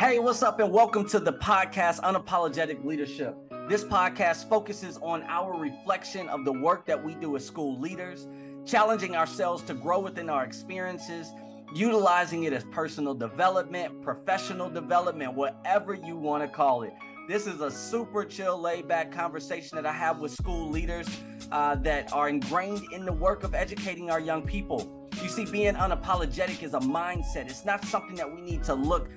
Hey, what's up, and welcome to the podcast Unapologetic Leadership. This podcast focuses on our reflection of the work that we do as school leaders, challenging ourselves to grow within our experiences, utilizing it as personal development, professional development, whatever you want to call it. This is a super chill, laid back conversation that I have with school leaders uh, that are ingrained in the work of educating our young people. You see, being unapologetic is a mindset, it's not something that we need to look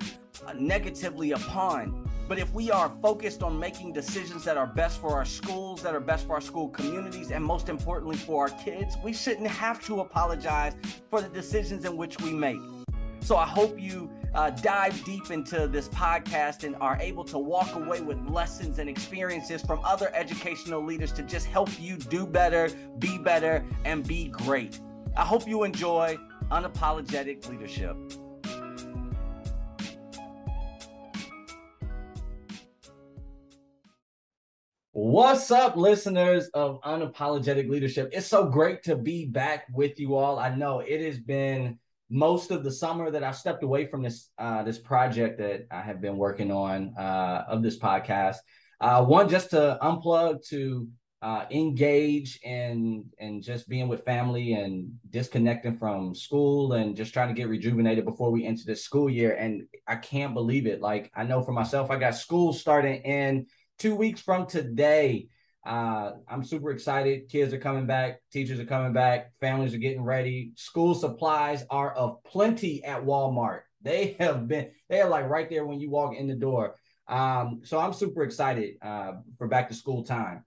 negatively upon. But if we are focused on making decisions that are best for our schools, that are best for our school communities, and most importantly for our kids, we shouldn't have to apologize for the decisions in which we make. So I hope you uh, dive deep into this podcast and are able to walk away with lessons and experiences from other educational leaders to just help you do better, be better, and be great. I hope you enjoy Unapologetic Leadership. What's up, listeners of Unapologetic Leadership? It's so great to be back with you all. I know it has been most of the summer that I stepped away from this uh, this project that I have been working on uh, of this podcast. Uh, one, just to unplug, to uh, engage and and just being with family and disconnecting from school and just trying to get rejuvenated before we enter this school year. And I can't believe it. Like I know for myself, I got school starting in two weeks from today. Uh, I'm super excited. Kids are coming back, teachers are coming back, families are getting ready. School supplies are of plenty at Walmart. They have been, they are like right there when you walk in the door. Um, so I'm super excited uh, for back to school time.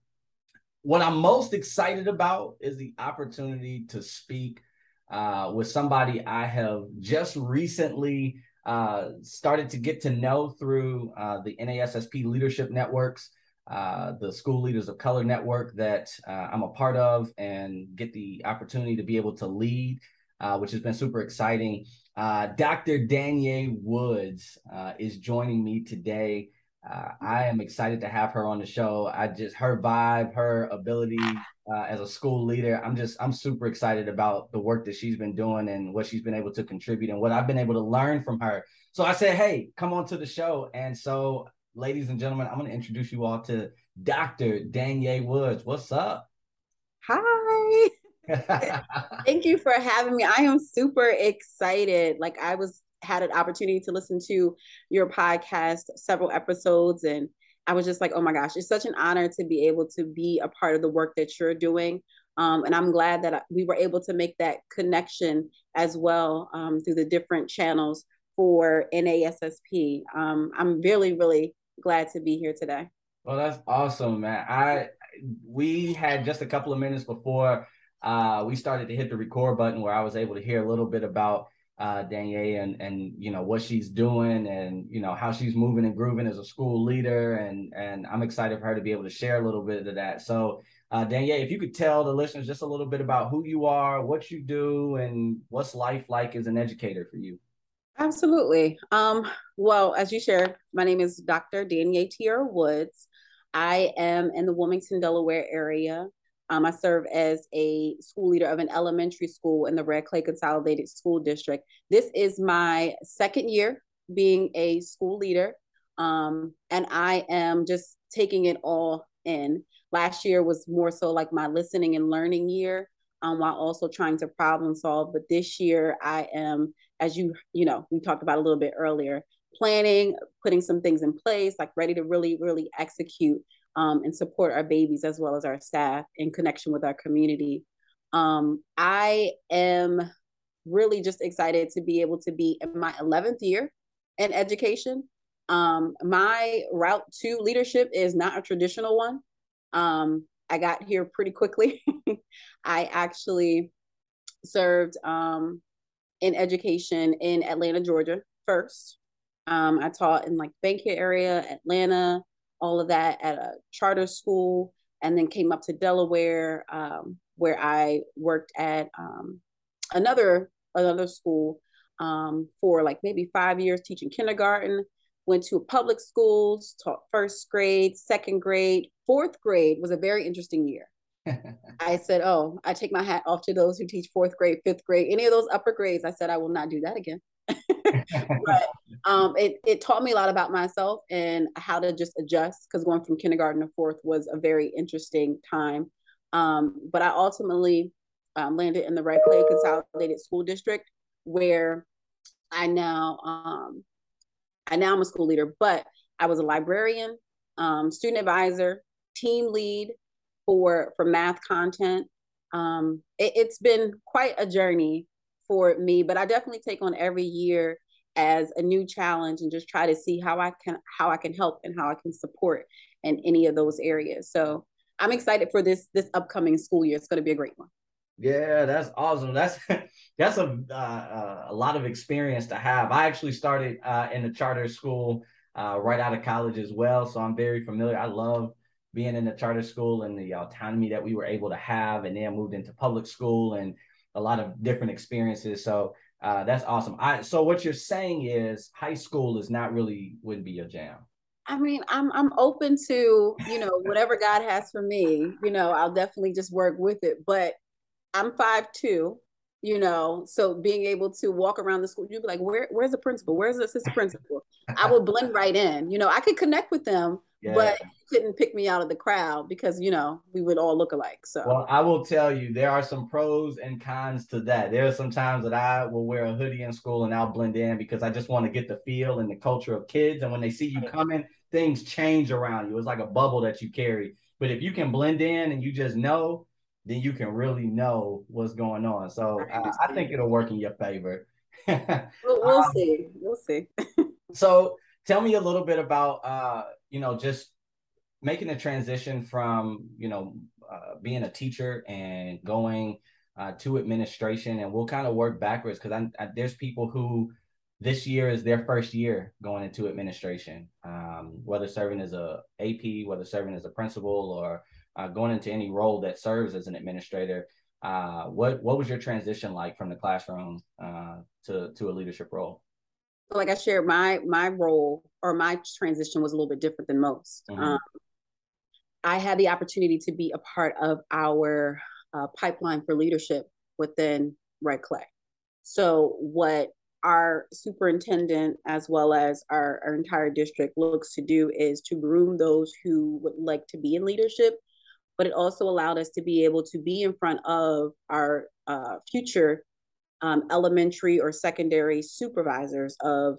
What I'm most excited about is the opportunity to speak uh, with somebody I have just recently uh, started to get to know through uh, the NASSP leadership networks uh, the School Leaders of Color Network that uh, I'm a part of and get the opportunity to be able to lead, uh, which has been super exciting. Dr. Danielle Woods is joining me today. I am excited to have her on the show. I just her vibe, her ability Uh, as a school leader. I'm just I'm super excited about the work that she's been doing and what she's been able to contribute and what I've been able to learn from her. So I said, hey, come on to the show. And so ladies and gentlemen, I'm going to introduce you all to Dr. Danye Woods. What's up? Hi. Thank you for having me. I am super excited. Like I was had an opportunity to listen to your podcast several episodes and I was just like, oh my gosh, it's such an honor to be able to be a part of the work that you're doing. Um, and I'm glad that we were able to make that connection as well um, through the different channels for NASSP. Um, I'm really, really glad to be here today. Well, that's awesome, man. I we had just a couple of minutes before uh, we started to hit the record button where I was able to hear a little bit about uh, Danye and and you know what she's doing and you know how she's moving and grooving as a school leader and and I'm excited for her to be able to share a little bit of that. So uh, Danye, if you could tell the listeners just a little bit about who you are, what you do, and what's life like as an educator for you. Absolutely. Um, well, as you shared, my name is Dr. Danye Tierra Woods. I am in the Wilmington, Delaware area. Um, I serve as a school leader of an elementary school in the Red Clay Consolidated School District. This is my second year being a school leader, um, and I am just taking it all in. Last year was more so like my listening and learning year, um, while also trying to problem solve. But this year, I am as you you know we talked about a little bit earlier planning putting some things in place like ready to really really execute um, and support our babies as well as our staff in connection with our community. Um, i am really just excited to be able to be in my 11th year in education. Um, my route to leadership is not a traditional one. Um, i got here pretty quickly. I actually served um, in education in Atlanta, Georgia first. Um, I taught in like Bankhead area, Atlanta, all of that at a charter school, and then came up to Delaware, um, where I worked at um, another another school um, for like maybe five years, teaching kindergarten. Went to public schools, taught first grade, second grade, fourth grade was a very interesting year. I said, Oh, I take my hat off to those who teach fourth grade, fifth grade, any of those upper grades. I said, I will not do that again. but um, it, it taught me a lot about myself and how to just adjust because going from kindergarten to fourth was a very interesting time. Um, but I ultimately um, landed in the Red Clay Consolidated School District where I now um, I now am a school leader, but I was a librarian, um, student advisor, team lead for for math content. Um, it, it's been quite a journey for me, but I definitely take on every year as a new challenge and just try to see how I can how I can help and how I can support in any of those areas. So I'm excited for this this upcoming school year. It's going to be a great one. Yeah, that's awesome. That's that's a uh, a lot of experience to have. I actually started uh, in the charter school uh, right out of college as well, so I'm very familiar. I love being in the charter school and the autonomy that we were able to have, and then moved into public school and a lot of different experiences. So uh, that's awesome. I so what you're saying is high school is not really wouldn't be your jam. I mean, I'm I'm open to you know whatever God has for me. You know, I'll definitely just work with it. But I'm five two, you know, so being able to walk around the school, you'd be like, where where's the principal? Where's the assistant principal? I would blend right in. You know, I could connect with them, yeah. but you couldn't pick me out of the crowd because you know we would all look alike. So well, I will tell you there are some pros and cons to that. There are some times that I will wear a hoodie in school and I'll blend in because I just want to get the feel and the culture of kids. And when they see you coming, things change around you. It's like a bubble that you carry. But if you can blend in and you just know, then you can really know what's going on. So uh, I think it'll work in your favor. we'll, we'll um, see. We'll see. so tell me a little bit about, uh, you know, just making a transition from, you know, uh, being a teacher and going uh, to administration. And we'll kind of work backwards because there's people who this year is their first year going into administration, um, whether serving as a AP, whether serving as a principal, or uh, going into any role that serves as an administrator. Uh, what what was your transition like from the classroom uh, to to a leadership role? Like I shared, my my role or my transition was a little bit different than most. Mm-hmm. Um, I had the opportunity to be a part of our uh, pipeline for leadership within Red Clay. So what our superintendent as well as our, our entire district looks to do is to groom those who would like to be in leadership but it also allowed us to be able to be in front of our uh, future um, elementary or secondary supervisors of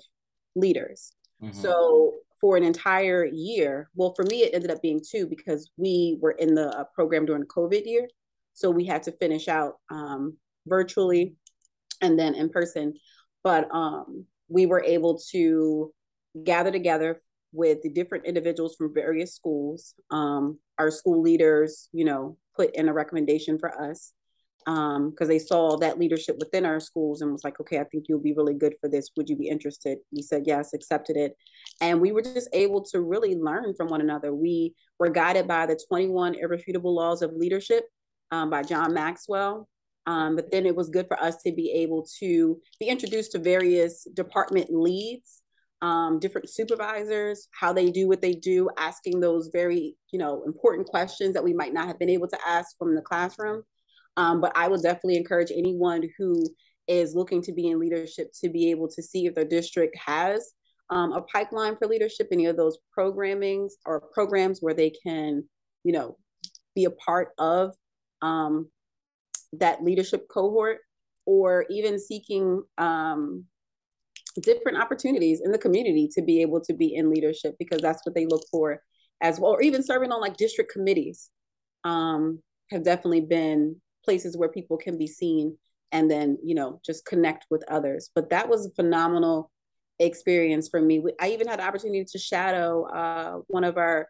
leaders. Mm-hmm. So for an entire year, well, for me, it ended up being two because we were in the uh, program during COVID year. So we had to finish out um, virtually and then in person. But um, we were able to gather together with the different individuals from various schools. Um, our school leaders, you know, put in a recommendation for us because um, they saw that leadership within our schools and was like, okay, I think you'll be really good for this. Would you be interested? We said yes, accepted it. And we were just able to really learn from one another. We were guided by the 21 Irrefutable Laws of Leadership um, by John Maxwell. Um, but then it was good for us to be able to be introduced to various department leads um, different supervisors, how they do what they do, asking those very, you know, important questions that we might not have been able to ask from the classroom. Um, but I would definitely encourage anyone who is looking to be in leadership to be able to see if their district has um, a pipeline for leadership, any of those programmings or programs where they can, you know, be a part of um, that leadership cohort, or even seeking um, different opportunities in the community to be able to be in leadership because that's what they look for as well or even serving on like district committees um, have definitely been places where people can be seen and then you know just connect with others. But that was a phenomenal experience for me. I even had the opportunity to shadow uh, one of our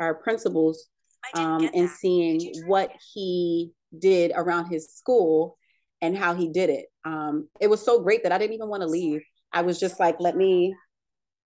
our principals um, and seeing what he did around his school and how he did it. Um, it was so great that i didn't even want to leave. I was just like, let me,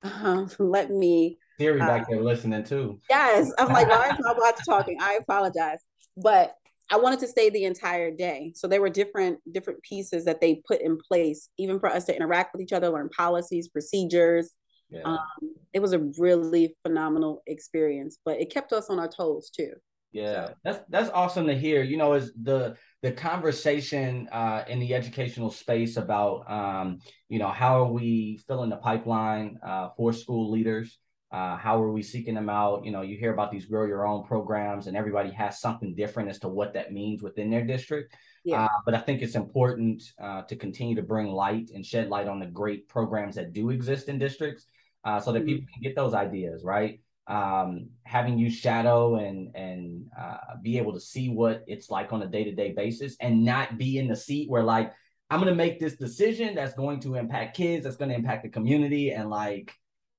um, let me. Siri uh, back there listening too. Yes, I'm like, why is my watch talking? I apologize, but I wanted to stay the entire day. So there were different different pieces that they put in place, even for us to interact with each other, learn policies, procedures. Yeah. Um, it was a really phenomenal experience, but it kept us on our toes too. Yeah, so. that's that's awesome to hear. You know, is the the conversation uh, in the educational space about um, you know how are we filling the pipeline uh, for school leaders? Uh, how are we seeking them out? You know, you hear about these grow your own programs, and everybody has something different as to what that means within their district. Yeah. Uh, but I think it's important uh, to continue to bring light and shed light on the great programs that do exist in districts, uh, so that mm-hmm. people can get those ideas right um, having you shadow and and uh, be able to see what it's like on a day to day basis, and not be in the seat where like I'm gonna make this decision that's going to impact kids, that's going to impact the community, and like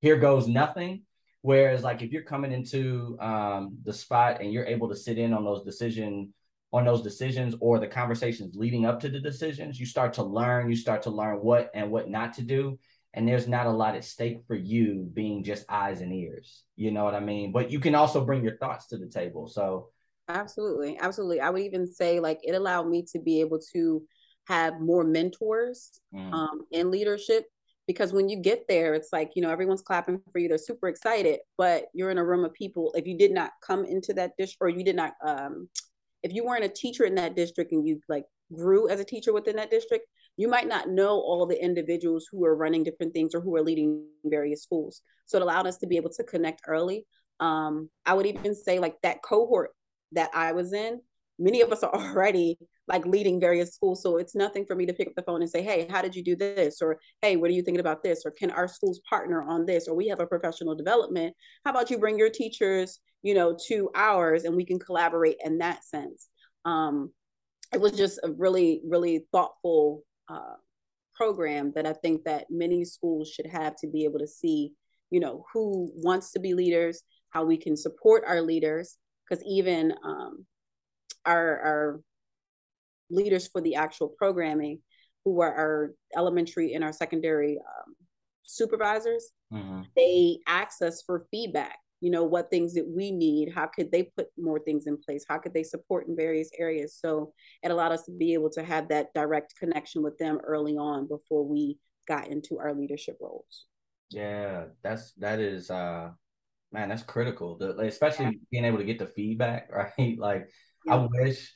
here goes nothing. Whereas like if you're coming into um, the spot and you're able to sit in on those decision on those decisions or the conversations leading up to the decisions, you start to learn. You start to learn what and what not to do and there's not a lot at stake for you being just eyes and ears. You know what I mean? But you can also bring your thoughts to the table. So absolutely, absolutely. I would even say like it allowed me to be able to have more mentors mm. um, in leadership because when you get there, it's like you know everyone's clapping for you. They're super excited, but you're in a room of people. If you did not come into that district, or you did not, um, if you weren't a teacher in that district and you like grew as a teacher within that district, you might not know all the individuals who are running different things or who are leading various schools. So it allowed us to be able to connect early. Um, I would even say like that cohort that I was in, many of us are already like leading various schools. So it's nothing for me to pick up the phone and say, hey, how did you do this? Or hey, what are you thinking about this? Or can our schools partner on this? Or we have a professional development. How about you bring your teachers, you know, to ours and we can collaborate in that sense. Um, it was just a really, really thoughtful uh, program that I think that many schools should have to be able to see, you know, who wants to be leaders, how we can support our leaders, because even um, our, our leaders for the actual programming, who are our elementary and our secondary um, supervisors, mm-hmm. they ask us for feedback you know what things that we need how could they put more things in place how could they support in various areas so it allowed us to be able to have that direct connection with them early on before we got into our leadership roles yeah that's that is uh man that's critical the, especially yeah. being able to get the feedback right like yeah. i wish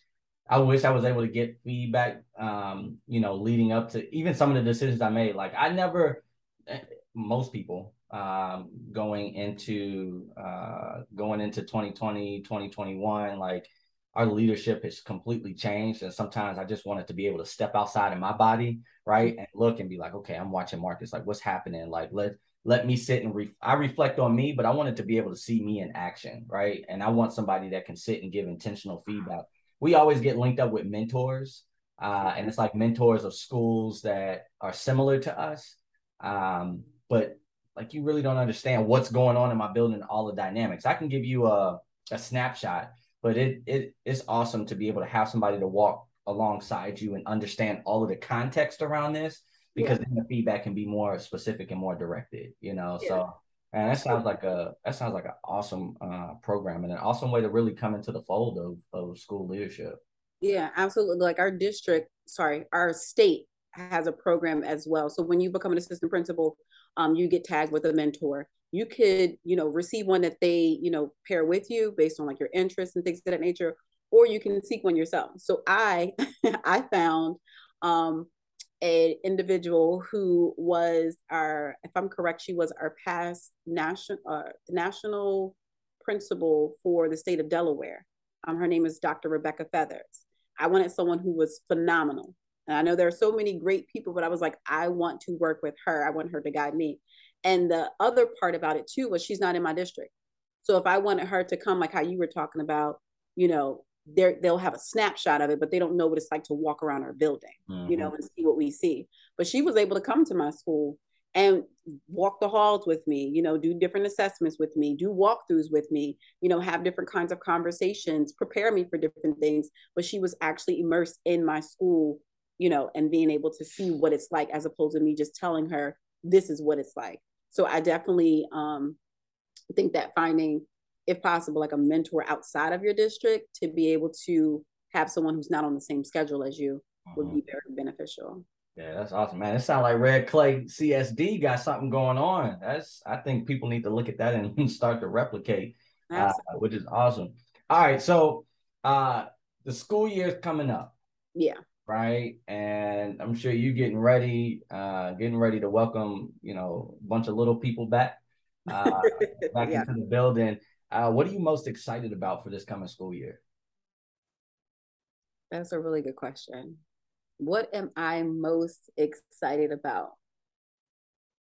I wish I was able to get feedback, um, you know, leading up to even some of the decisions I made. Like I never, eh, most people, um, going into uh, going into 2020 2021 like our leadership has completely changed and sometimes i just wanted to be able to step outside of my body right and look and be like okay i'm watching markets. like what's happening like let let me sit and re- i reflect on me but i wanted to be able to see me in action right and i want somebody that can sit and give intentional feedback we always get linked up with mentors uh, and it's like mentors of schools that are similar to us um, but like you really don't understand what's going on in my building, all the dynamics. I can give you a, a snapshot, but it it it's awesome to be able to have somebody to walk alongside you and understand all of the context around this because yeah. then the feedback can be more specific and more directed, you know. Yeah. So and that sounds like a that sounds like an awesome uh, program and an awesome way to really come into the fold of, of school leadership. Yeah, absolutely. Like our district, sorry, our state has a program as well. So when you become an assistant principal, um, you get tagged with a mentor. You could, you know, receive one that they, you know, pair with you based on like your interests and things of that nature, or you can seek one yourself. So I, I found um, an individual who was our, if I'm correct, she was our past national uh, national principal for the state of Delaware. Um, her name is Dr. Rebecca Feathers. I wanted someone who was phenomenal. And I know there are so many great people, but I was like, I want to work with her. I want her to guide me. And the other part about it too was she's not in my district. So if I wanted her to come, like how you were talking about, you know, they they'll have a snapshot of it, but they don't know what it's like to walk around our building, mm-hmm. you know, mm-hmm. and see what we see. But she was able to come to my school and walk the halls with me, you know, do different assessments with me, do walkthroughs with me, you know, have different kinds of conversations, prepare me for different things. But she was actually immersed in my school you know, and being able to see what it's like as opposed to me just telling her this is what it's like. So I definitely um, think that finding, if possible, like a mentor outside of your district to be able to have someone who's not on the same schedule as you mm-hmm. would be very beneficial. Yeah, that's awesome, man. It sounds like Red Clay CSD got something going on. That's I think people need to look at that and start to replicate, uh, which is awesome. All right. So uh the school year is coming up. Yeah. Right. And I'm sure you're getting ready, uh, getting ready to welcome, you know, a bunch of little people back, uh, back yeah. into the building. Uh, what are you most excited about for this coming school year? That's a really good question. What am I most excited about?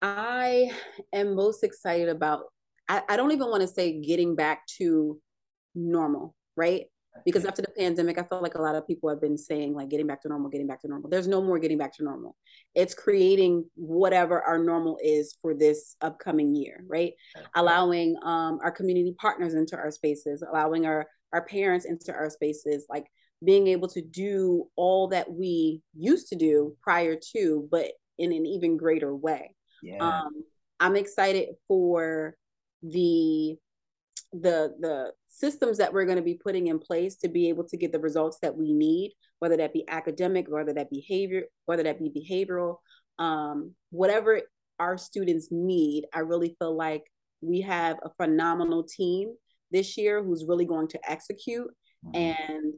I am most excited about, I, I don't even want to say getting back to normal, right? Because after the pandemic, I felt like a lot of people have been saying, like, getting back to normal, getting back to normal. There's no more getting back to normal. It's creating whatever our normal is for this upcoming year, right? Allowing um, our community partners into our spaces, allowing our, our parents into our spaces, like being able to do all that we used to do prior to, but in an even greater way. Yeah. Um, I'm excited for the the the systems that we're going to be putting in place to be able to get the results that we need whether that be academic whether that behavior whether that be behavioral um, whatever our students need i really feel like we have a phenomenal team this year who's really going to execute mm-hmm. and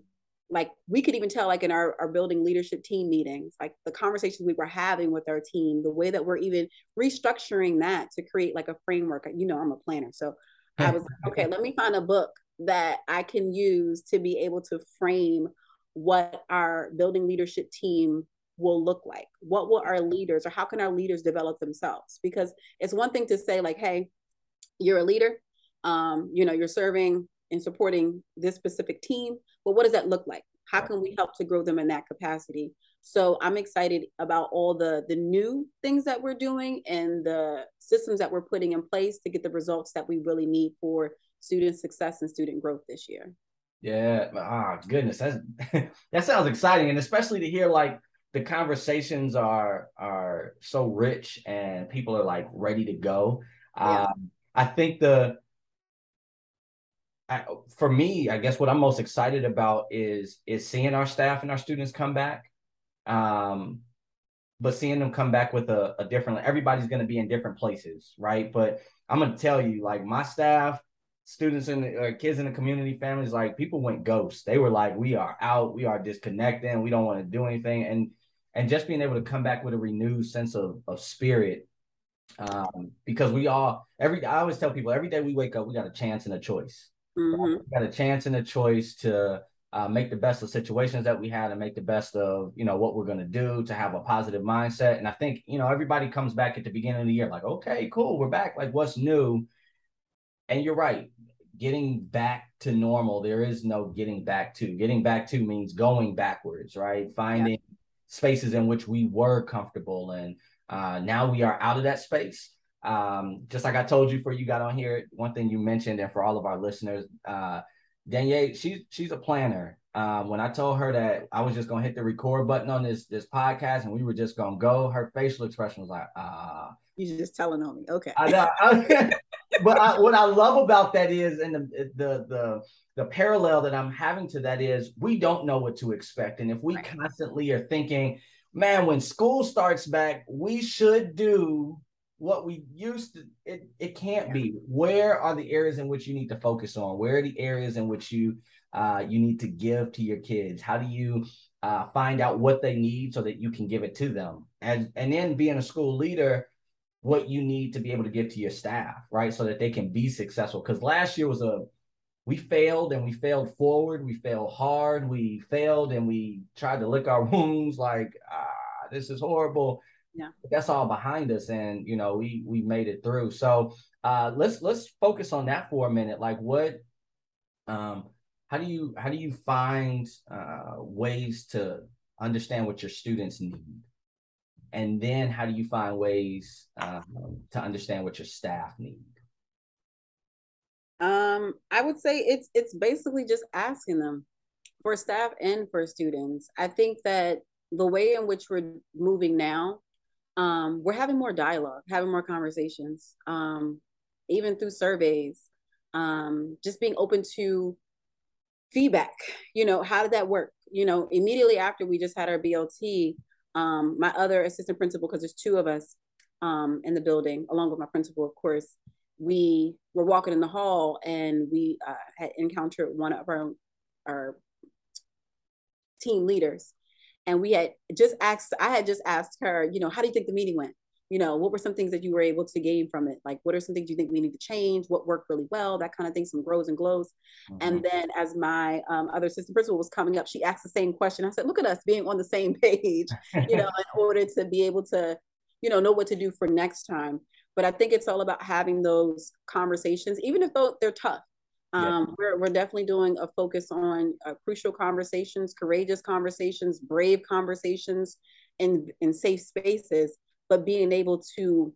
like we could even tell like in our, our building leadership team meetings like the conversations we were having with our team the way that we're even restructuring that to create like a framework you know i'm a planner so i was like okay let me find a book that i can use to be able to frame what our building leadership team will look like. What will our leaders or how can our leaders develop themselves? Because it's one thing to say like hey you're a leader um, you know you're serving and supporting this specific team but what does that look like? How can we help to grow them in that capacity so i'm excited about all the the new things that we're doing and the systems that we're putting in place to get the results that we really need for student success and student growth this year. Yeah ah oh, goodness that's that sounds exciting. And especially to hear like the conversations are are so rich and people are like ready to go. Yeah. um i think the I, for me, I guess what I'm most excited about is is seeing our staff and our students come back, um, but seeing them come back with a, a different. Everybody's going to be in different places, right? But I'm going to tell you, like my staff, students and uh, kids in the community, families, like people went ghost. They were like, "We are out. We are disconnecting. We don't want to do anything." And and just being able to come back with a renewed sense of of spirit um, because we all every I always tell people every day we wake up we got a chance and a choice Mm-hmm. got a chance and a choice to uh, make the best of situations that we had and make the best of you know what we're going to do to have a positive mindset. And i think you know everybody comes back at the beginning of the year like okay cool we're back. Like what's new? And you're right getting back to normal there is no getting back to. Getting back to means going backwards right? Finding yeah. spaces in which we were comfortable and uh, now we are out of that space. Um, just like I told you before you got on here, one thing you mentioned, and for all of our listeners, uh, Danielle, she's she's a planner. Um, when I told her that I was just gonna hit the record button on this this podcast and we were just gonna go, her facial expression was like, ah. Uh, You're just telling on me, okay? I know. but I, what I love about that is, and the the the the parallel that I'm having to that is, we don't know what to expect, and if we right. constantly are thinking, man, when school starts back, we should do what we used to it it can't be. Where are the areas in which you need to focus on? Where are the areas in which you uh, you need to give to your kids? How do you uh, find out what they need so that you can give it to them? And and then being a school leader what you need to be able to give to your staff right? So that they can be successful. Because last year was a we failed and we failed forward we failed hard we failed and we tried to lick our wounds like ah this is horrible yeah. That's all behind us and you know we we made it through. So uh let's let's focus on that for a minute. Like what um how do you how do you find uh ways to understand what your students need? And then how do you find ways um, to understand what your staff need? Um i would say it's it's basically just asking them for staff and for students. I think that the way in which we're moving now um, we're having more dialogue, having more conversations, um, even through surveys, um, just being open to feedback. You know, how did that work? You know, immediately after we just had our BLT, um, my other assistant principal, because there's two of us um, in the building, along with my principal, of course, we were walking in the hall and we uh, had encountered one of our our team leaders and we had just asked i had just asked her you know how do you think the meeting went? You know what were some things that you were able to gain from it? Like what are some things you think we need to change? What worked really well? That kind of thing some grows and glows. Mm-hmm. and then as my um, other assistant principal was coming up she asked the same question. I said look at us being on the same page you know in order to be able to you know know what to do for next time. But i think it's all about having those conversations even if they're tough um, we're, we're definitely doing a focus on uh, crucial conversations courageous conversations brave conversations in in safe spaces but being able to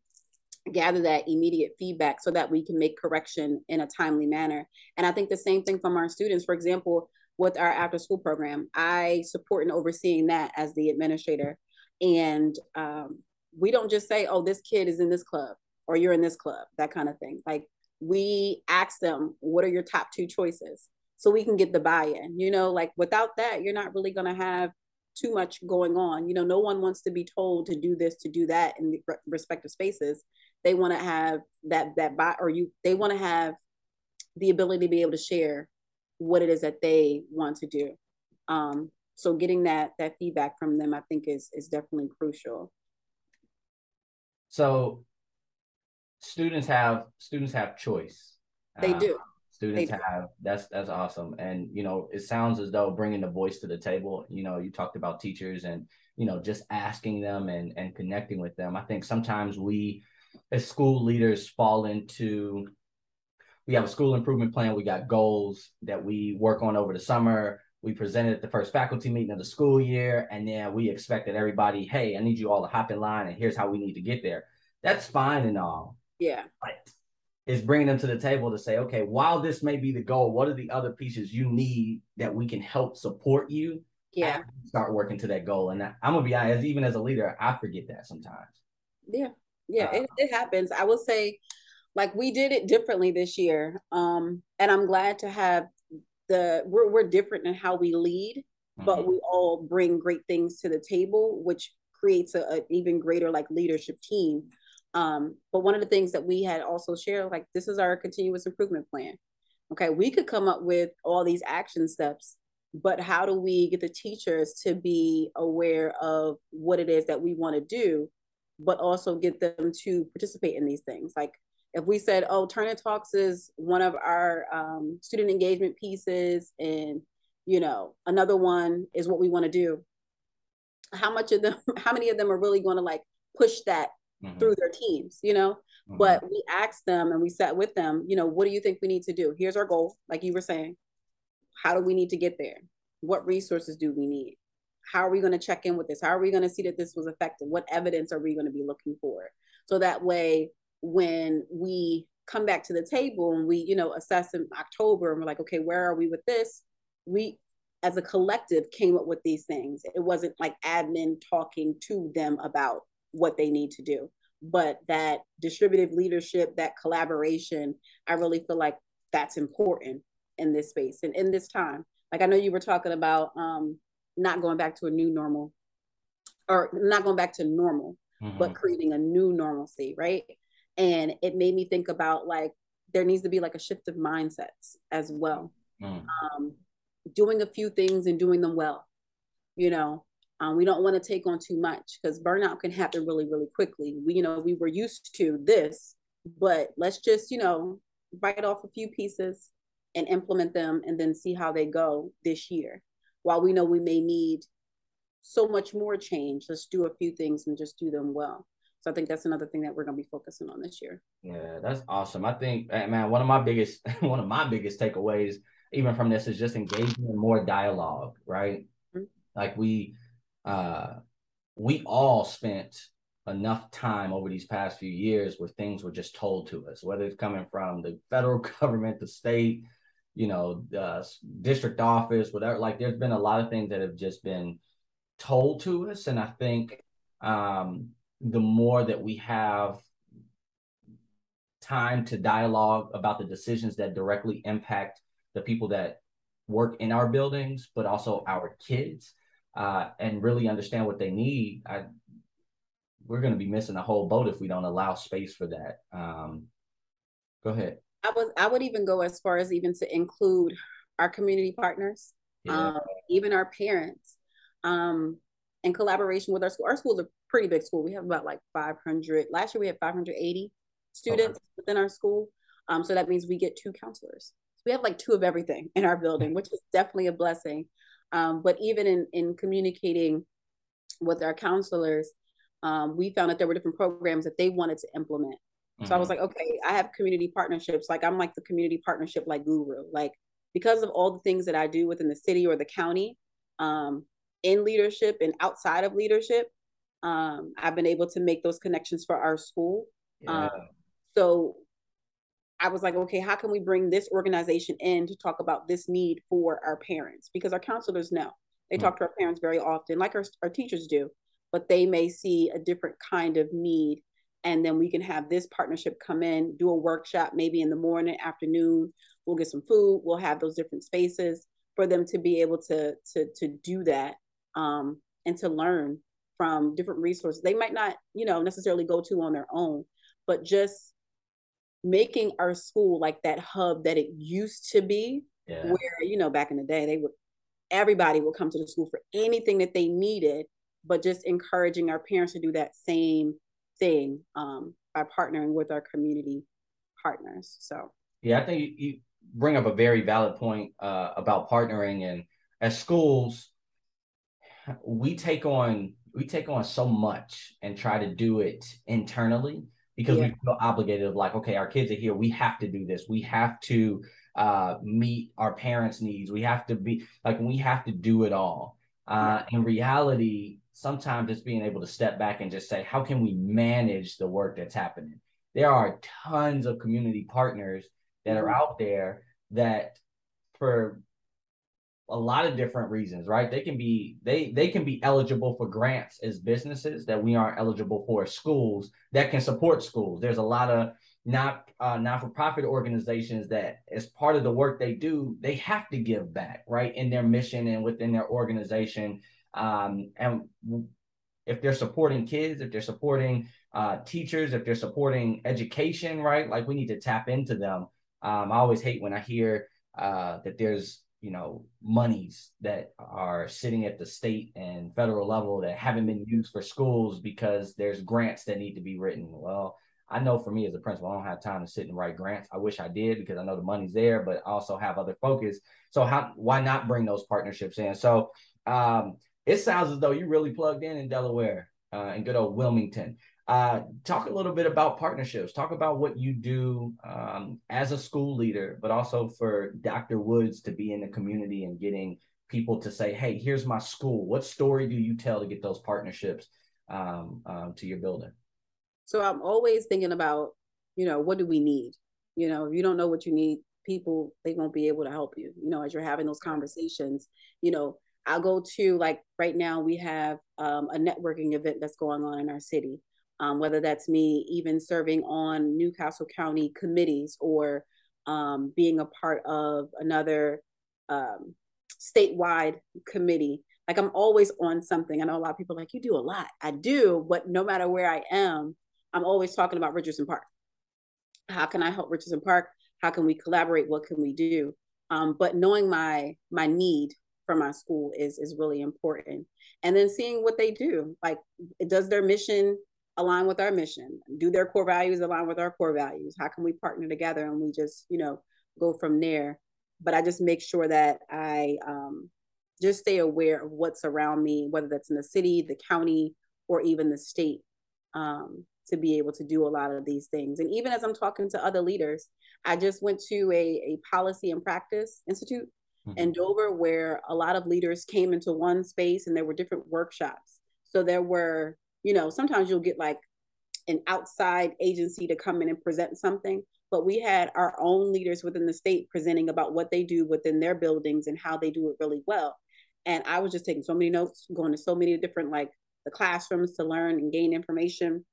gather that immediate feedback so that we can make correction in a timely manner. And i think the same thing from our students. For example with our after school program i support and overseeing that as the administrator. And um, we don't just say, oh, this kid is in this club or you're in this club, that kind of thing. Like we ask them, what are your top two choices? So we can get the buy-in. You know, like without that, you're not really gonna have too much going on. You know, no one wants to be told to do this, to do that in the respective spaces. They want to have that that buy or you they want to have the ability to be able to share what it is that they want to do. Um, so getting that that feedback from them, I think is is definitely crucial. So students have students have choice. They uh, do. Students they have do. that's that's awesome, and you know it sounds as though bringing the voice to the table. You know, you talked about teachers and you know just asking them and and connecting with them. I think sometimes we as school leaders fall into we have a school improvement plan. We got goals that we work on over the summer. We presented at the first faculty meeting of the school year, and then we expected everybody, hey, I need you all to hop in line, and here's how we need to get there. That's fine and all. Yeah. But it's bringing them to the table to say, okay, while this may be the goal, what are the other pieces you need that we can help support you? Yeah. Start working to that goal. And I'm gonna be honest, even as a leader, I forget that sometimes. Yeah. Yeah, uh, it, it happens. I will say, like we did it differently this year. Um, and I'm glad to have the we're we're different in how we lead, mm-hmm. but we all bring great things to the table, which creates a, a even greater like leadership team. Um, but one of the things that we had also shared, like this is our continuous improvement plan. Okay, we could come up with all these action steps, but how do we get the teachers to be aware of what it is that we want to do, but also get them to participate in these things? Like if we said, oh, Turner Talks is one of our um, student engagement pieces, and you know, another one is what we want to do. How much of them, how many of them are really going to like push that mm-hmm. through their teams, you know? Mm-hmm. But we asked them and we sat with them, you know, what do you think we need to do? Here's our goal, like you were saying. How do we need to get there? What resources do we need? How are we going to check in with this? How are we going to see that this was effective? What evidence are we going to be looking for? So that way when we come back to the table and we, you know, assess in October and we're like, okay, where are we with this? We as a collective came up with these things. It wasn't like admin talking to them about what they need to do, but that distributive leadership, that collaboration, I really feel like that's important in this space and in this time. Like I know you were talking about um, not going back to a new normal or not going back to normal, mm-hmm. but creating a new normalcy, right? and it made me think about like there needs to be like a shift of mindsets as well mm. um, doing a few things and doing them well you know um, we don't want to take on too much because burnout can happen really really quickly we you know we were used to this but let's just you know bite off a few pieces and implement them and then see how they go this year while we know we may need so much more change let's do a few things and just do them well so I think that's another thing that we're going to be focusing on this year. Yeah, that's awesome. I think, man, one of my biggest, one of my biggest takeaways, even from this, is just engaging in more dialogue. Right? Mm-hmm. Like we, uh, we all spent enough time over these past few years where things were just told to us, whether it's coming from the federal government, the state, you know, the district office, whatever. Like, there's been a lot of things that have just been told to us, and I think um, the more that we have time to dialogue about the decisions that directly impact the people that work in our buildings, but also our kids, uh, and really understand what they need, I, we're going to be missing a whole boat if we don't allow space for that. Um, Go ahead. I was I would even go as far as even to include our community partners, yeah. um, even our parents, um, in collaboration with our school. Our school is a pretty big school. We have about like 500. Last year we had 580 students okay. within our school. Um, so that means we get two counselors. So we have like two of everything in our building, which is definitely a blessing. Um, but even in in communicating with our counselors, um, we found that there were different programs that they wanted to implement. Mm-hmm. So I was mm-hmm. like, okay, I have community partnerships. Like I'm like the community partnership like guru. Like because of all the things that I do within the city or the county, um, in leadership and outside of leadership, um, I've been able to make those connections for our school. Yeah. Um, so I was like, okay, how can we bring this organization in to talk about this need for our parents? Because our counselors know they mm-hmm. talk to our parents very often, like our, our teachers do, but they may see a different kind of need. And then we can have this partnership come in, do a workshop maybe in the morning, afternoon. We'll get some food. We'll have those different spaces for them to be able to to to do that um, and to learn from different resources they might not you know necessarily go to on their own but just making our school like that hub that it used to be yeah. where you know back in the day they would everybody would come to the school for anything that they needed but just encouraging our parents to do that same thing um, by partnering with our community partners so yeah i think you bring up a very valid point uh, about partnering and as schools we take on we take on so much and try to do it internally because yeah. we feel obligated of like okay our kids are here. We have to do this. We have to uh, meet our parents needs. We have to be like we have to do it all. Uh, in reality sometimes it's being able to step back and just say how can we manage the work that's happening? There are tons of community partners that are mm-hmm. out there that for a lot of different reasons, right? They can be they they can be eligible for grants as businesses that we aren't eligible for schools that can support schools. There's a lot of not uh, not for profit organizations that as part of the work they do, they have to give back, right, in their mission and within their organization. Um, and if they're supporting kids, if they're supporting uh, teachers, if they're supporting education, right, like we need to tap into them. Um, I always hate when I hear uh, that there's you know monies that are sitting at the state and federal level that haven't been used for schools because there's grants that need to be written. Well i know for me as a principal i don't have time to sit and write grants. I wish i did because i know the money's there but I also have other focus. So how why not bring those partnerships in? So um, it sounds as though you really plugged in in delaware uh, in good old wilmington uh, talk a little bit about partnerships. Talk about what you do um, as a school leader, but also for Dr. Woods to be in the community and getting people to say, "Hey, here's my school. What story do you tell to get those partnerships um, um, to your building?" So I'm always thinking about, you know, what do we need? You know, if you don't know what you need, people they won't be able to help you. You know, as you're having those conversations, you know, I'll go to like right now we have um, a networking event that's going on in our city um, whether that's me even serving on New Castle County committees or um, being a part of another um, statewide committee. Like I'm always on something. I know a lot of people like, you do a lot. I do, but no matter where I am, I'm always talking about Richardson Park. How can I help Richardson Park? How can we collaborate? What can we do? Um, but knowing my my need for my school is is really important and then seeing what they do like does their mission align with our mission? Do their core values align with our core values? How can we partner together and we just, you know, go from there? But I just make sure that I um, just stay aware of what's around me, whether that's in the city, the county, or even the state, um, to be able to do a lot of these things. And even as I'm talking to other leaders, I just went to a, a policy and practice institute mm-hmm. in Dover where a lot of leaders came into one space and there were different workshops. So there were you know, sometimes you'll get like an outside agency to come in and present something, but we had our own leaders within the state presenting about what they do within their buildings and how they do it really well. And I was just taking so many notes, going to so many different like the classrooms to learn and gain information.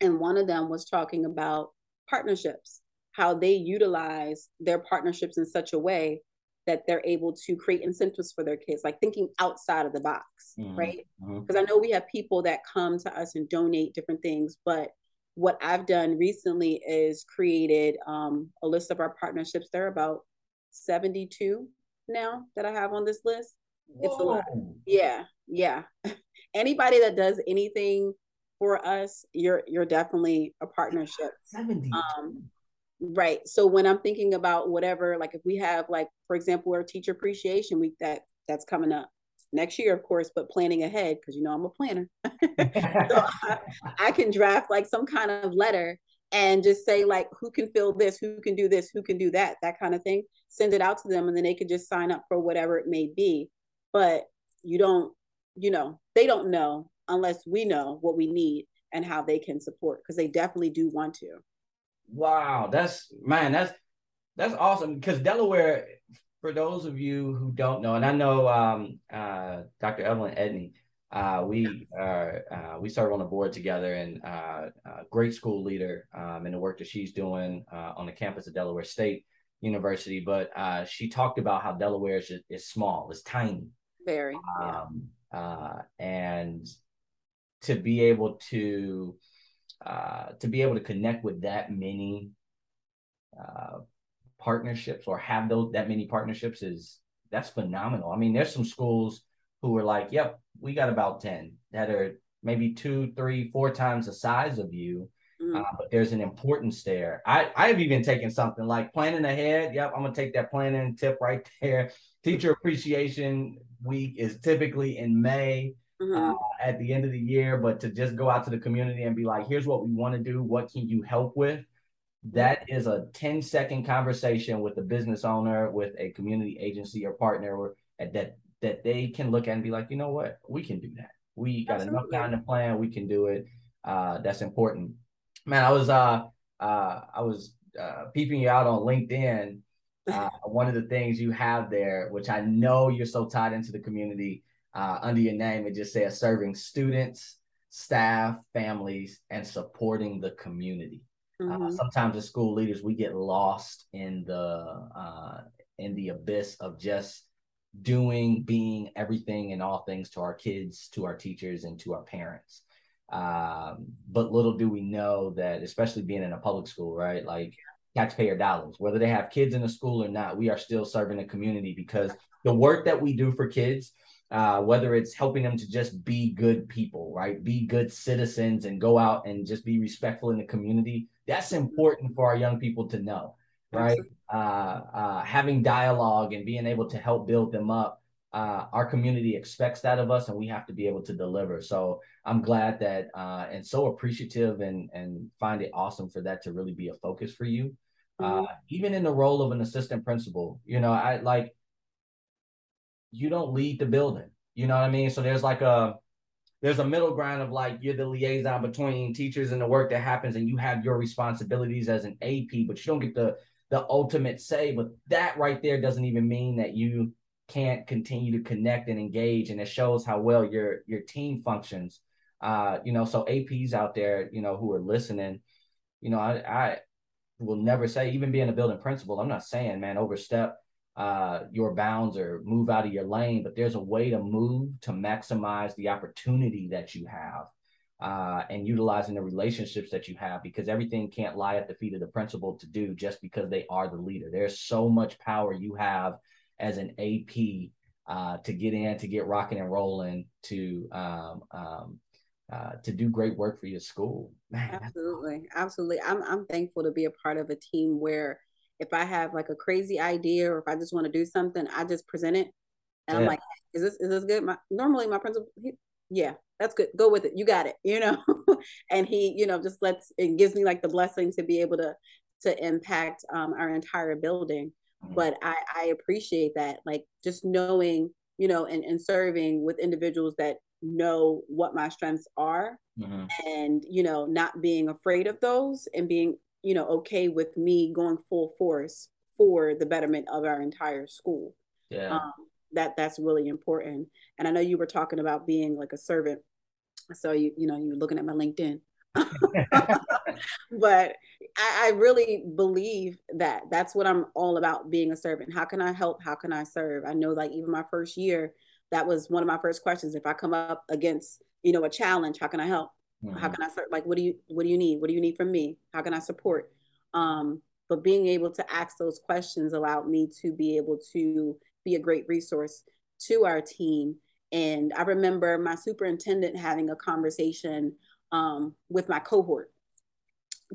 And one of them was talking about partnerships, how they utilize their partnerships in such a way that they're able to create incentives for their kids, like thinking outside of the box, mm-hmm. right? Because mm-hmm. I know we have people that come to us and donate different things, but what I've done recently is created um, a list of our partnerships. There are about 72 now that I have on this list. Whoa. It's a lot. Yeah, yeah. Anybody that does anything for us, you're you're definitely a partnership. 70. Um, right. So when I'm thinking about whatever, like if we have like, for example, our teacher appreciation week that that's coming up next year, of course, but planning ahead because you know I'm a planner. so I, I, can draft like some kind of letter and just say like who can fill this, who can do this, who can do that, that kind of thing. Send it out to them, and then they can just sign up for whatever it may be. But you don't, you know, they don't know unless we know what we need and how they can support because they definitely do want to. Wow, that's man, that's that's awesome because Delaware for those of you who don't know, and I know um, uh, Dr. Evelyn Edney, uh, we are uh, we serve on the board together, and uh, great school leader um, in the work that she's doing uh, on the campus of Delaware State University. But uh, she talked about how Delaware is, is small, it's tiny, very, um, yeah. and to be able to to be able to connect with that many uh, partnerships or have those that many partnerships is that's phenomenal. I mean, there's some schools who are like, yep, we got about 10 that are maybe two, three, four times the size of you. Mm. Uh, but there's an importance there. I, I've even taken something like planning ahead. Yep, I'm gonna take that planning tip right there. Teacher appreciation week is typically in May. Mm-hmm. Uh, at the end of the year, but to just go out to the community and be like, here's what we want to do. What can you help with? that is a 10 second conversation with a business owner with a community agency or partner that that they can look at and be like you know what we can do that we got Absolutely. enough time to plan we can do it uh, that's important man i was uh uh i was uh peeping you out on linkedin uh, one of the things you have there which i know you're so tied into the community uh, under your name it just says serving students staff families and supporting the community uh, mm-hmm. Uh, sometimes as school leaders, we get lost in the uh, in the abyss of just doing, being everything and all things to our kids, to our teachers, and to our parents. Um, but little do we know that, especially being in a public school, right? Like taxpayer dollars, whether they have kids in the school or not, we are still serving the community because the work that we do for kids uh, whether it's helping them to just be good people, right? Be good citizens and go out and just be respectful in the community. That's important for our young people to know, right? Uh, uh, having dialogue and being able to help build them up. Uh, our community expects that of us, and we have to be able to deliver. So I'm glad that uh, and so appreciative and and find it awesome for that to really be a focus for you. Uh, mm-hmm. even in the role of an assistant principal, you know, I like you don't lead the building. You know what I mean? So there's like a there's a middle ground of like you're the liaison between teachers and the work that happens, and you have your responsibilities as an AP, but you don't get the the ultimate say. But that right there doesn't even mean that you can't continue to connect and engage, and it shows how well your your team functions. Uh, you know, so APs out there, you know, who are listening, you know, I I will never say, even being a building principal, I'm not saying, man, overstep uh, your bounds or move out of your lane, but there's a way to move to maximize the opportunity that you have uh, and utilizing the relationships that you have because everything can't lie at the feet of the principal to do just because they are the leader. There's so much power you have as an AP uh, to get in, to get rocking and rolling, to um, um, uh, to do great work for your school. Man, absolutely, absolutely. I'm I'm thankful to be a part of a team where if I have like a crazy idea or if I just want to do something, I just present it. And yeah. I'm like, is this is this good? My normally my principal, he, yeah, that's good. Go with it. You got it. You know, and he, you know, just lets it gives me like the blessing to be able to to impact um, our entire building. Mm-hmm. But I I appreciate that, like just knowing, you know, and and serving with individuals that know what my strengths are mm-hmm. and you know not being afraid of those and being you know, okay with me going full force for the betterment of our entire school. Yeah. Um, that that's really important. And I know you were talking about being like a servant. So you you know you're looking at my LinkedIn. but I, I, really believe that that's what I'm all about being a servant. How can I help? How can I serve? I know like even my first year, that was one of my first questions. If I come up against, you know, a challenge, how can I help? Mm-hmm. How can I start? Like, what do you what do you need? What do you need from me? How can I support? Um, but being able to ask those questions allowed me to be able to be a great resource to our team. And I remember my superintendent having a conversation um, with my cohort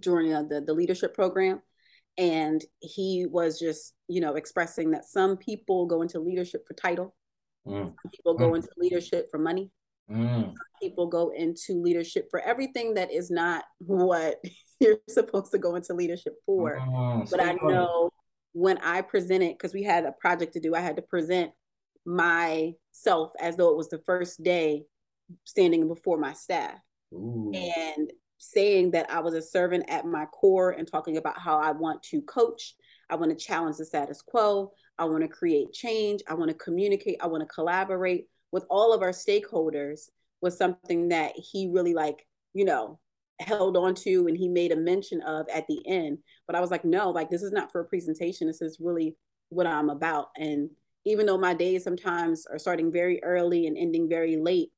during uh, the, the leadership program. And he was just, you know, expressing that some people go into leadership for title, mm. some people go mm. into leadership for money, mm. people go into leadership for everything that is not what you're supposed to go into leadership for. Mm. But I know when I presented, because we had a project to do, I had to present myself as though it was the first day standing before my staff. Ooh. And saying that I was a servant at my core and talking about how I want to coach, I want to challenge the status quo, I want to create change, I want to communicate, I want to collaborate with all of our stakeholders was something that he really like, you know, held on to and he made a mention of at the end. But I was like, no, like this is not for a presentation. This is really what I'm about. And even though my days sometimes are starting very early and ending very late,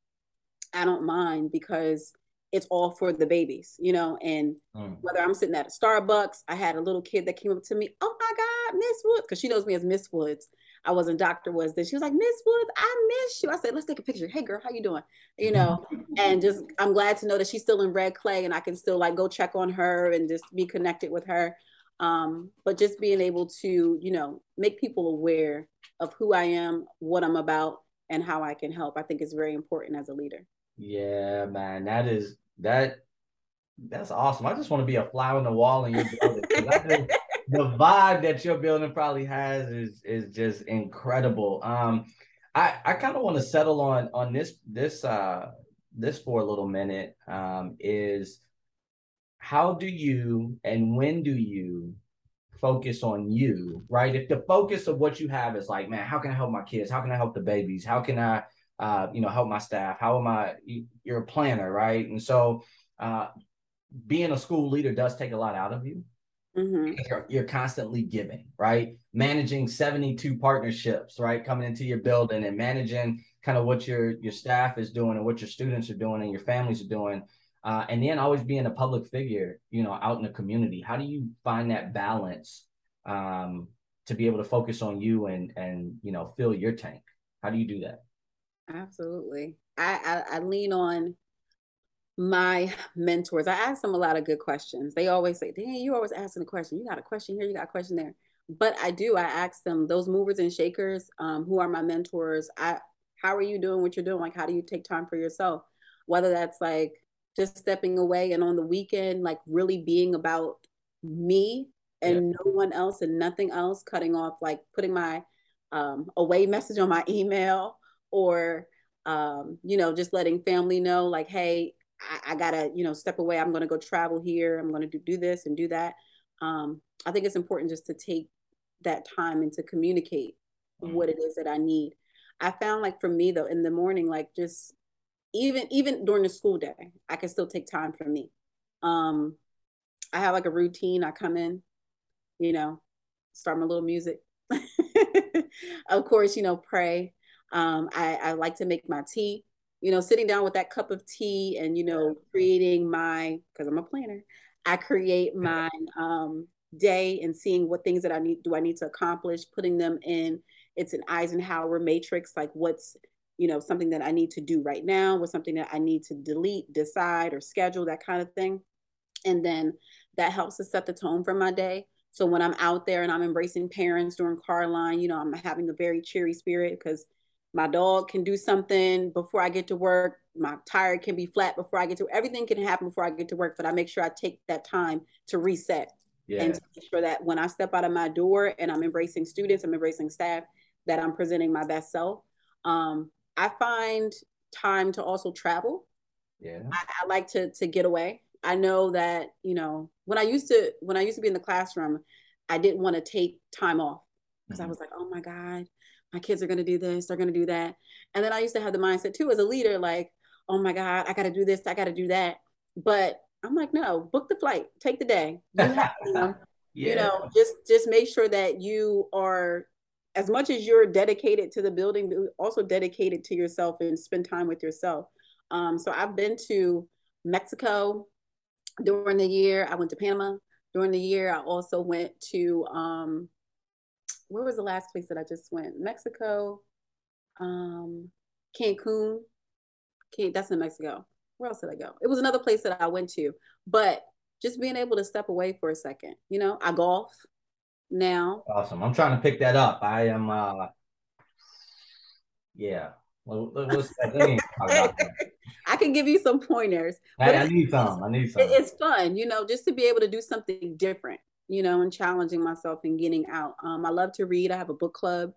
I don't mind because it's all for the babies, you know. And mm. whether I'm sitting at a Starbucks, I had a little kid that came up to me, oh my God, Miss Woods, because she knows me as Miss Woods. I wasn't Dr. Woods. Then she was like, Miss Woods, I miss you. I said, let's take a picture. Hey girl, how you doing? You know, and just I'm glad to know that she's still in red clay and I can still like go check on her and just be connected with her. Um, but just being able to, you know, make people aware of who I am, what I'm about, and how I can help, I think is very important as a leader. Yeah, man, that is that that's awesome. I just want to be a fly on the wall in your building. the vibe that your building probably has is is just incredible. Um, I I kind of want to settle on on this this uh this for a little minute. Um, is how do you and when do you focus on you, right? If the focus of what you have is like, man, how can I help my kids? How can I help the babies? How can I, uh, you know, help my staff? How am I? You're a planner, right? And so uh, being a school leader does take a lot out of you. Mm-hmm. You're, you're, constantly giving, right? Managing 72 partnerships, right? Coming into your building and managing kind of what your your staff is doing and what your students are doing and your families are doing. Uh, and then always being a public figure, you know, out in the community. How do you find that balance um, to be able to focus on you and and you know fill your tank? How do you do that? Absolutely. I, I, I lean on my mentors, I ask them a lot of good questions. They always say, "Dang, you always asking a question. You got a question here, you got a question there." But I do. I ask them those movers and shakers, um, who are my mentors. I, how are you doing what you're doing? Like, how do you take time for yourself? Whether that's like just stepping away and on the weekend, like really being about me and yeah. no one else and nothing else, cutting off, like putting my um, away message on my email or um, you know, just letting family know, like, hey, I, I gotta, you know, step away. I'm gonna go travel here. I'm gonna do, do this and do that. Um, I think it's important just to take that time and to communicate mm-hmm. what it is that I need. I found like for me though, in the morning, like just even even during the school day, I can still take time for me. Um, I have like a routine. I come in, you know, start my little music. of course, you know, pray. Um, I, I like to make my tea you know, sitting down with that cup of tea and, you know, creating my, because I'm a planner, I create my um, day and seeing what things that I need, do I need to accomplish, putting them in, it's an Eisenhower matrix, like what's, you know, something that I need to do right now, what's something that I need to delete, decide, or schedule, that kind of thing. And then that helps to set the tone for my day. So when I'm out there and I'm embracing parents during car line, you know, I'm having a very cheery spirit because my dog can do something before I get to work. My tire can be flat before I get to everything can happen before I get to work, but I make sure I take that time to reset yeah. and to make sure that when I step out of my door and I'm embracing students, I'm embracing staff, that I'm presenting my best self. Um, I find time to also travel. Yeah. I, I like to to get away. I know that, you know, when I used to when I used to be in the classroom, I didn't want to take time off because mm-hmm. I was like, oh my God, my kids are going to do this, they're going to do that. And then I used to have the mindset too as a leader, like, oh my God, I got to do this, I got to do that. But I'm like, no, book the flight, take the day. You, have, you, know, yeah. you know, just just make sure that you are as much as you're dedicated to the building, also dedicated to yourself and spend time with yourself. Um, so I've been to Mexico during the year. I went to Panama during the year. I also went to um, where was the last place that I just went? Mexico, um, Cancun. Can, that's in Mexico. Where else did I go? It was another place that I went to, but just being able to step away for a second. You know, I golf now. Awesome. I'm trying to pick that up. I am. uh Yeah. Well, I can give you some pointers. I, I need some. I need some. It's fun, you know, just to be able to do something different, you know, and challenging myself and getting out. Um, I love to read. I have a book club,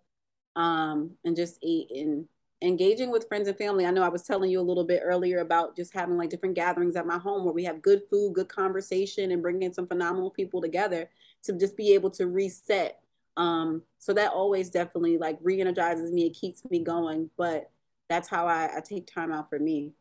um, and just eat and engaging with friends and family. I know I was telling you a little bit earlier about just having like different gatherings at my home where we have good food, good conversation, and bringing some phenomenal people together to just be able to reset. Um, so that always definitely like re-energizes me. It keeps me going. But that's how I, I take time out for me.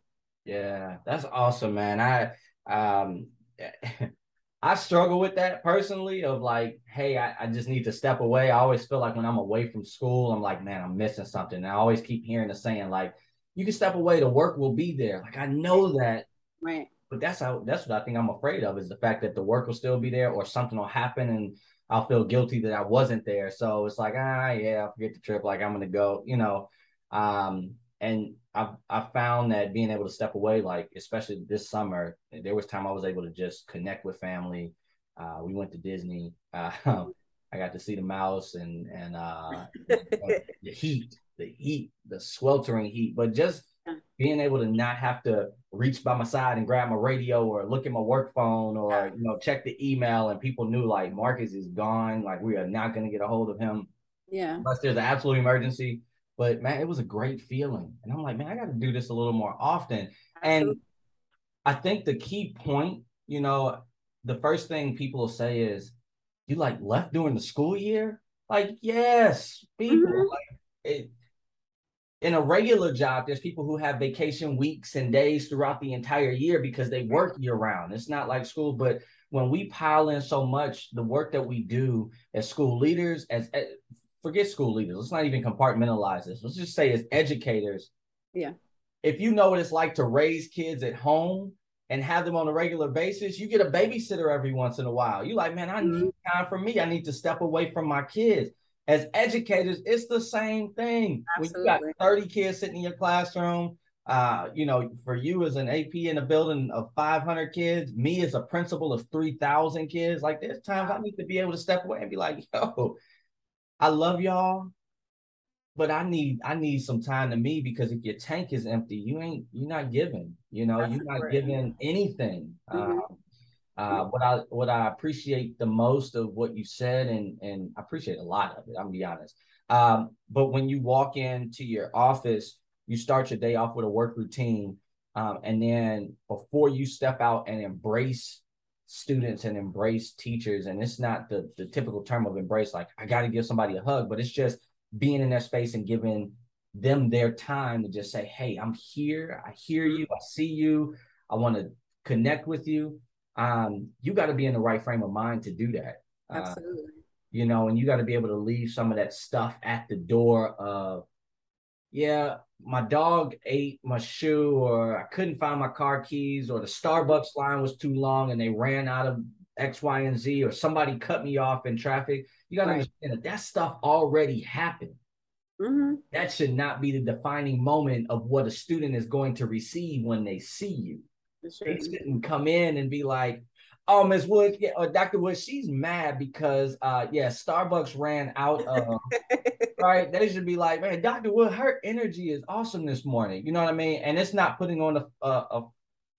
Yeah, that's awesome, man. I um I struggle with that personally of like, hey, I, I just need to step away. I always feel like when I'm away from school, I'm like, man, I'm missing something. And I always keep hearing the saying, like, you can step away, the work will be there. Like I know that. Right. But that's how that's what I think I'm afraid of is the fact that the work will still be there or something will happen and I'll feel guilty that I wasn't there. So it's like, ah, yeah, I'll forget the trip. Like I'm gonna go, you know. Um, and I've I found that being able to step away, like especially this summer, there was time I was able to just connect with family. Uh, we went to Disney. Uh, I got to see the mouse and and uh, the heat, the heat, the sweltering heat, but just being able to not have to reach by my side and grab my radio or look at my work phone or you know check the email and people knew like Marcus is gone, like we are not going to get a hold of him. Yeah. Unless there's an absolute emergency. But man, it was a great feeling. And I'm like, man, I got to do this a little more often. And I think the key point, you know, the first thing people will say is, you like left during the school year? Like, yes, people. Mm-hmm. Like it, in a regular job, there's people who have vacation weeks and days throughout the entire year because they work year round. It's not like school, but when we pile in so much, the work that we do as school leaders, as forget school leaders. Let's not even compartmentalize this. Let's just say as educators. Yeah. If you know what it's like to raise kids at home and have them on a regular basis, you get a babysitter every once in a while. You like, man, I need mm-hmm. time for me. I need to step away from my kids. As educators, it's the same thing. Absolutely. When you got 30 kids sitting in your classroom, uh, you know, for you as an AP in a building of 500 kids, me as a principal of 3,000 kids, like there's times I need to be able to step away and be like, yo, I love y'all, but I need I need some time to me because if your tank is empty, you ain't you're not giving. You know, That's you're not giving anything. Mm-hmm. Uh, uh, what I what I appreciate the most of what you said, and and I appreciate a lot of it. I'm gonna be honest. Um, but when you walk into your office, you start your day off with a work routine, um, and then before you step out and embrace students and embrace teachers. And it's not the the typical term of embrace like i got to give somebody a hug but it's just being in that space and giving them their time to just say hey i'm here. I hear you. I see you. I want to connect with you. Um you got to be in the right frame of mind to do that. Uh, absolutely. uh, you know and you got to be able to leave some of that stuff at the door of yeah my dog ate my shoe or I couldn't find my car keys or the Starbucks line was too long and they ran out of X, Y, and Z or somebody cut me off in traffic. You got to right. understand that that stuff already happened. Mm-hmm. That should not be the defining moment of what a student is going to receive when they see you. They shouldn't come in and be like, oh, Miss Woods, yeah, or Dr. Woods, she's mad because uh yeah, Starbucks ran out of right. They should be like, man, Dr. Wood, her energy is awesome this morning. You know what I mean? And it's not putting on a, a, a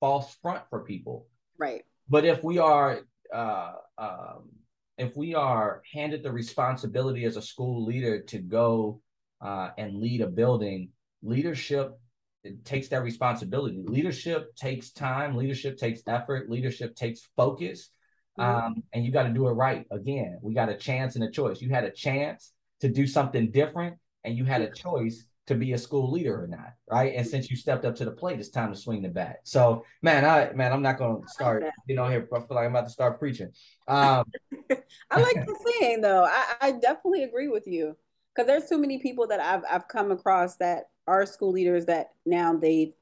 false front for people. Right. But if we are uh um if we are handed the responsibility as a school leader to go uh, and lead a building, leadership it takes that responsibility. Leadership takes time, leadership takes effort, leadership takes focus. Mm-hmm. Um, and you got to do it right. Again, we got a chance and a choice. You had a chance to do something different, and you had a choice to be a school leader or not, right? And since you stepped up to the plate, it's time to swing the bat. So, man, I man, I'm not going to start, you know, here. I feel like I'm about to start preaching. Um, I like the saying though. I, I definitely agree with you because there's too many people that I've I've come across that are school leaders that now they've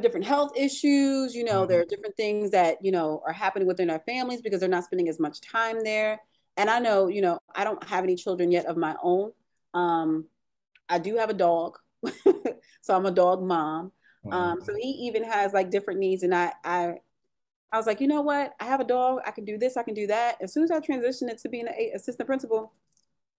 different health issues. You know, mm-hmm. there are different things that, you know, are happening within our families because they're not spending as much time there. And I know, you know, I don't have any children yet of my own. Um, I do have a dog. so I'm a dog mom. Um, so he even has like different needs. And I, I, I was like, you know what? I have a dog. I can do this. I can do that. As soon as I transitioned into being an assistant principal,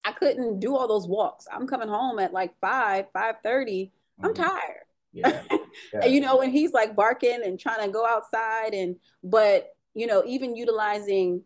I couldn't do all those walks. I'm coming home at like five, five thirty. I'm mm-hmm. tired. Yeah. yeah. and, you know, and he's like barking and trying to go outside and but you know, even utilizing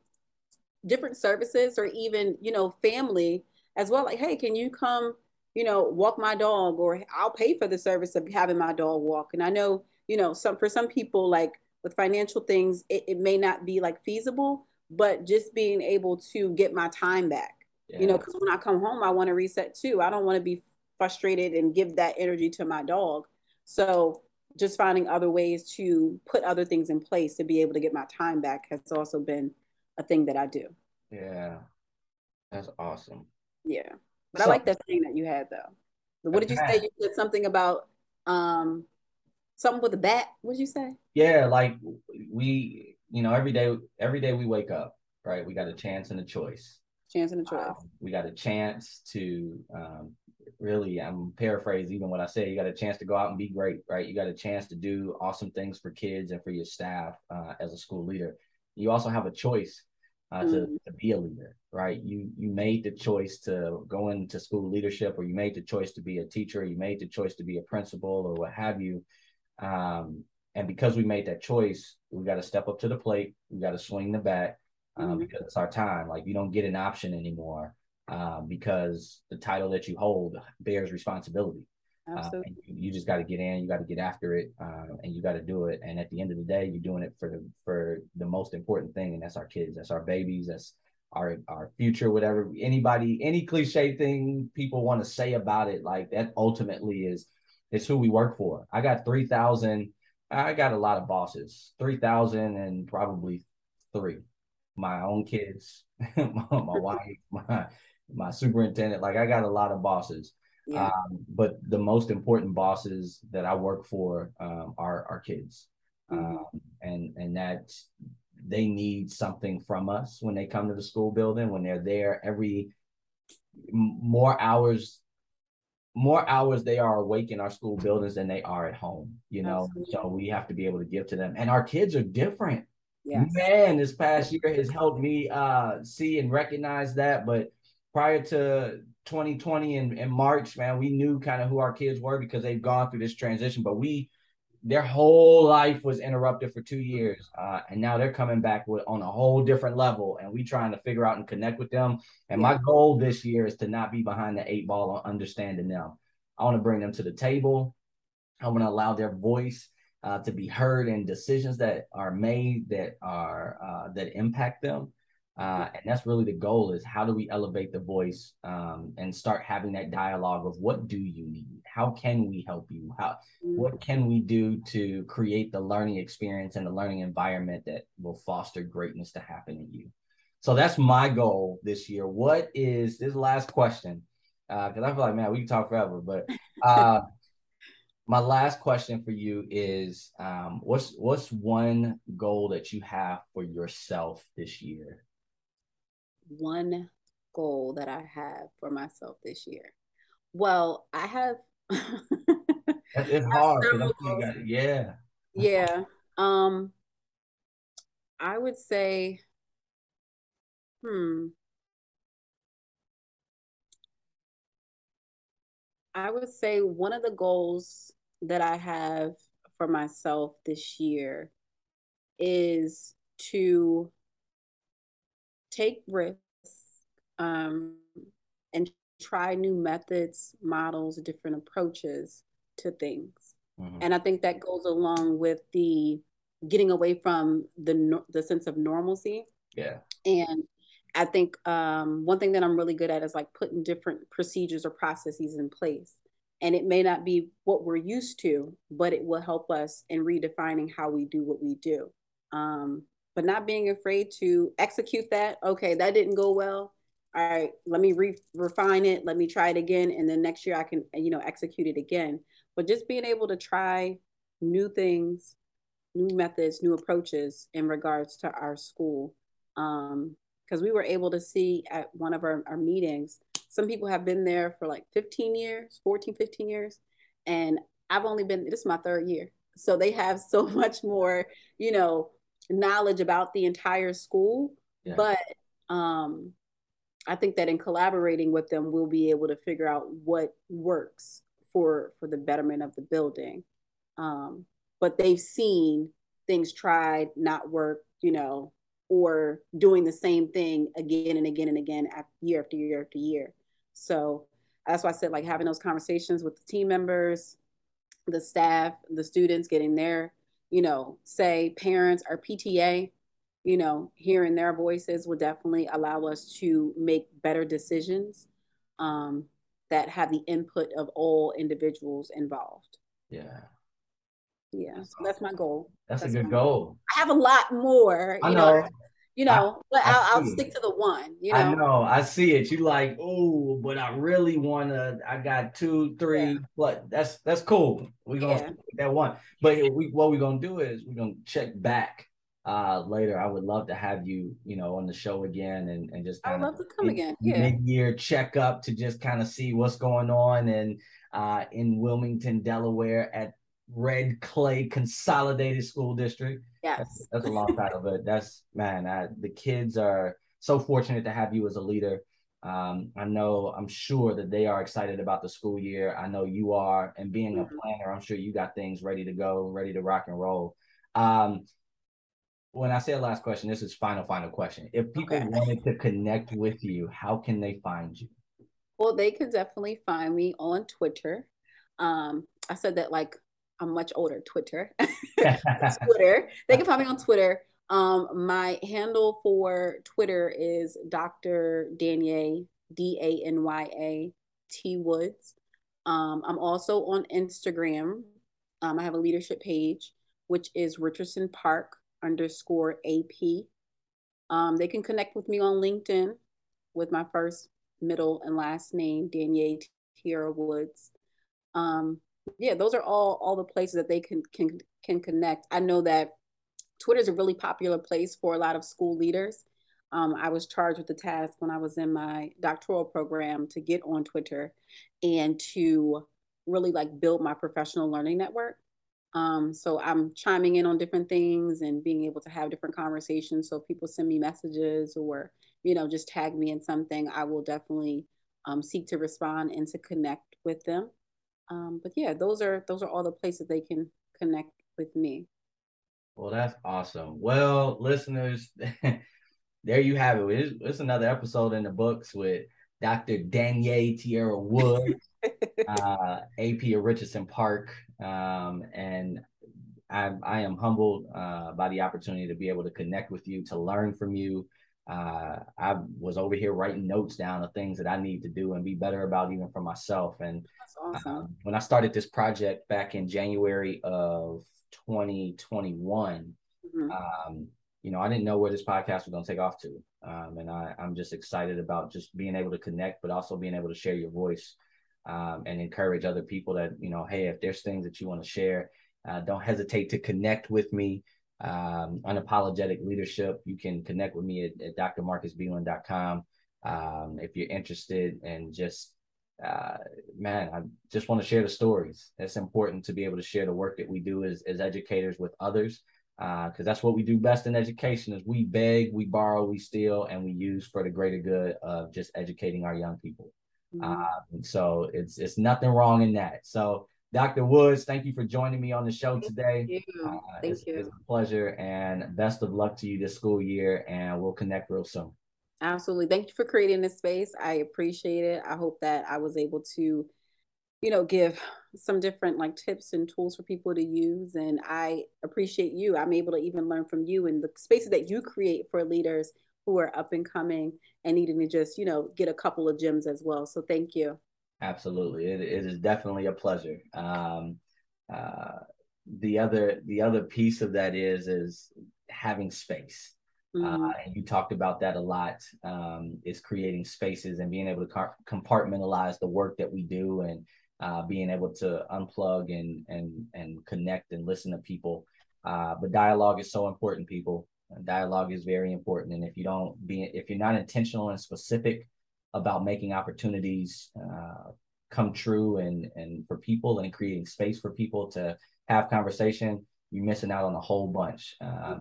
different services or even, you know, family as well. Like, hey, can you come, you know, walk my dog or I'll pay for the service of having my dog walk. And I know, you know, some for some people like with financial things, it, it may not be like feasible, but just being able to get my time back. Yeah. You know, because when I come home, I want to reset too. I don't want to be frustrated and give that energy to my dog. So just finding other ways to put other things in place to be able to get my time back has also been a thing that I do. Yeah. That's awesome. Yeah. But so, I like that thing that you had though. What did you say? You said something about um something with a bat. What did you say? Yeah, like we, you know, every day every day we wake up, right? We got a chance and a choice. Chance and a choice. Um, we got a chance to um, really i'm paraphrasing even what i say you got a chance to go out and be great right? You got a chance to do awesome things for kids and for your staff uh, as a school leader. You also have a choice uh, mm. to, to be a leader right? You you made the choice to go into school leadership or you made the choice to be a teacher you made the choice to be a principal or what have you. Um, and because we made that choice we got to step up to the plate we got to swing the bat um, mm. because it's our time like you don't get an option anymore um, because the title that you hold bears responsibility. Uh, you, you, just got to get in, you got to get after it, uh, and you got to do it. And at the end of the day, you're doing it for the for the most important thing, and that's our kids, that's our babies, that's our our future, whatever. Anybody, any cliche thing people want to say about it, like that, ultimately is is who we work for. I got three thousand. I got a lot of bosses, three thousand and probably three. My own kids, my, my wife, my my superintendent. Like I got a lot of bosses. Yeah. Um, but the most important bosses that I work for um, are our kids, mm-hmm. um, and and that they need something from us when they come to the school building. When they're there, every more hours, more hours they are awake in our school buildings than they are at home. You know, Absolutely. so we have to be able to give to them. And our kids are different. Yes. Man, this past year has helped me uh, see and recognize that, but prior to 2020 and, in March, man, we knew kind of who our kids were because they've gone through this transition, but we their whole life was interrupted for two years. Uh, and now they're coming back with on a whole different level. And we trying to figure out and connect with them. And my goal this year is to not be behind the eight ball on understanding them. I want to bring them to the table. I want to allow their voice uh, to be heard in decisions that are made that are uh, that impact them. Uh, and that's really the goal is how do we elevate the voice um, and start having that dialogue of what do you need? How can we help you? How what mm. can we do to create the learning experience and the learning environment that will foster greatness to happen in you? So that's my goal this year. What is this last question because uh, i feel like man we can talk forever but uh, my last question for you is um, what's what's one goal that you have for yourself this year one goal that I have for myself this year? Well, I have. it's hard. Got, yeah. Yeah. Um, I would say, hmm. I would say one of the goals that I have for myself this year is to take risks um, and try new methods, models, different approaches to things. Mm-hmm. And I think that goes along with the getting away from the the sense of normalcy. Yeah. And I think um, one thing that I'm really good at is like putting different procedures or processes in place. And it may not be what we're used to, but it will help us in redefining how we do what we do. Um, but not being afraid to execute that. Okay, that didn't go well. All right, let me re- refine it. Let me try it again, and then next year I can, you know, execute it again. But just being able to try new things, new methods, new approaches in regards to our school. Um, because we were able to see at one of our, our meetings, some people have been there for like 15 years, 14, 15 years. And I've only been, this is my third year. So they have so much more, you know, knowledge about the entire school. Yeah. But um, I think that in collaborating with them, we'll be able to figure out what works for for the betterment of the building. Um, but they've seen things tried, not work, you know, or doing the same thing again and again and again after year after year after year. So that's why I said like having those conversations with the team members, the staff, the students, getting their, you know, say parents or PTA, you know, hearing their voices will definitely allow us to make better decisions um, that have the input of all individuals involved. Yeah. Yeah, that's, so that's my goal. That's, that's a good goal. I have a lot more. I know. know you know, I, but I'll, I'll stick to the one. You know, I know, I see it. You like, oh, but I really want to. I got two, three, yeah. but that's that's cool. We're gonna yeah. that one. But we, what we're gonna do is we're gonna check back uh later. I would love to have you, you know, on the show again and and just I would love to come again. Yeah, mid year checkup to just kind of see what's going on and uh in Wilmington, Delaware at Red Clay Consolidated School District. Yes, that's, that's a long title, but that's man. I, the kids are so fortunate to have you as a leader. Um, I know, I'm sure that they are excited about the school year. I know you are, and being mm-hmm. a planner, I'm sure you got things ready to go, ready to rock and roll. Um, when I say the last question, this is final, final question. If people okay. wanted to connect with you, how can they find you? Well, they could definitely find me on Twitter. Um, I said that like I'm much older. Twitter, Twitter. They can find me on Twitter. Um, my handle for Twitter is Dr. Danya D A N Y A T Woods. Um, I'm also on Instagram. Um, I have a leadership page, which is Richardson Park underscore AP. Um, they can connect with me on LinkedIn with my first, middle, and last name, Danya Tierra Woods. Um, yeah, those are all all the places that they can can can connect. I know that Twitter is a really popular place for a lot of school leaders. Um, I was charged with the task when I was in my doctoral program to get on Twitter and to really like build my professional learning network. Um, so I'm chiming in on different things and being able to have different conversations. So if people send me messages or you know just tag me in something, I will definitely um, seek to respond and to connect with them. Um, but yeah, those are those are all the places they can connect with me. Well, that's awesome. Well, listeners, there you have it. It's, it's, another episode in the books with Dr. Danya Tierra Wood, uh, AP of Richardson Park, um, and I, I am humbled uh, by the opportunity to be able to connect with you, to learn from you, uh, I was over here writing notes down of things that I need to do and be better about even for myself. And awesome. um, when I started this project back in January of 2021, mm-hmm. um, you know, I didn't know where this podcast was going to take off to. Um, and I, I'm just excited about just being able to connect, but also being able to share your voice um, and encourage other people that, you know, hey, if there's things that you want to share, uh, don't hesitate to connect with me um, unapologetic leadership. You can connect with me at, at drmarcusbeeland.com um, if you're interested and just uh, man, I just want to share the stories. It's important to be able to share the work that we do as, as educators with others because uh, that's what we do best in education is we beg, we borrow, we steal, and we use for the greater good of just educating our young people. Mm-hmm. Uh, so it's it's nothing wrong in that. So Dr. Woods, thank you for joining me on the show today. Thank you. Uh, thank it's, you. It's a pleasure and best of luck to you this school year, and we'll connect real soon. Absolutely. Thank you for creating this space. I appreciate it. I hope that I was able to, you know, give some different like tips and tools for people to use. And I appreciate you. I'm able to even learn from you and the spaces that you create for leaders who are up and coming and needing to just, you know, get a couple of gems as well. So thank you. Absolutely, it, it is definitely a pleasure. Um, uh, the other the other piece of that is is having space. Uh, mm-hmm. Uh, and you talked about that a lot. Um, is creating spaces and being able to compartmentalize the work that we do and uh, being able to unplug and and and connect and listen to people. Uh, but dialogue is so important, people. Dialogue is very important, and if you don't be if you're not intentional and specific about making opportunities uh, come true and and for people and creating space for people to have conversation, you're missing out on a whole bunch. Uh,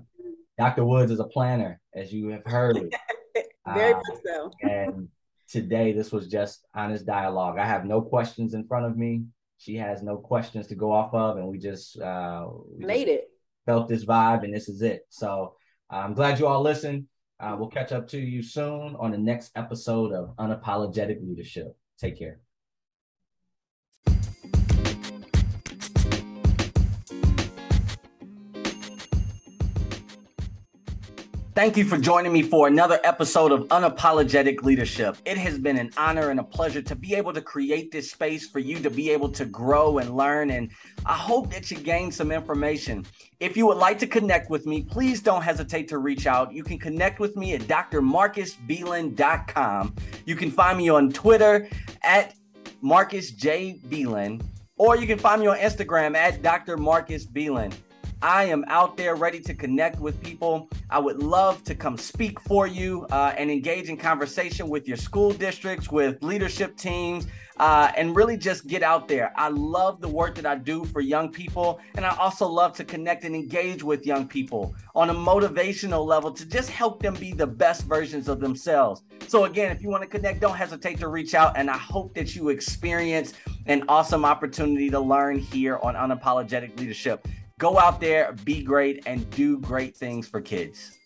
Dr. Woods is a planner, as you have heard. Very uh, much so. and today, this was just honest dialogue. I have no questions in front of me. She has no questions to go off of, and we just uh, we made just it. Felt this vibe, and this is it. So I'm glad you all listened. Uh, we'll catch up to you soon on the next episode of Unapologetic Leadership. Take care. Thank you for joining me for another episode of Unapologetic Leadership. It has been an honor and a pleasure to be able to create this space for you to be able to grow and learn. And I hope that you gain some information. If you would like to connect with me, please don't hesitate to reach out. You can connect with me at drmarcusbeelan.com. You can find me on Twitter at Marcus J. Beelan, or you can find me on Instagram at Dr. Marcus. I am out there ready to connect with people. I would love to come speak for you uh, and engage in conversation with your school districts, with leadership teams, uh, and really just get out there. I love the work that I do for young people, and I also love to connect and engage with young people on a motivational level to just help them be the best versions of themselves. So, again, if you want to connect, don't hesitate to reach out, and I hope that you experience an awesome opportunity to learn here on Unapologetic Leadership. Go out there, be great, and do great things for kids.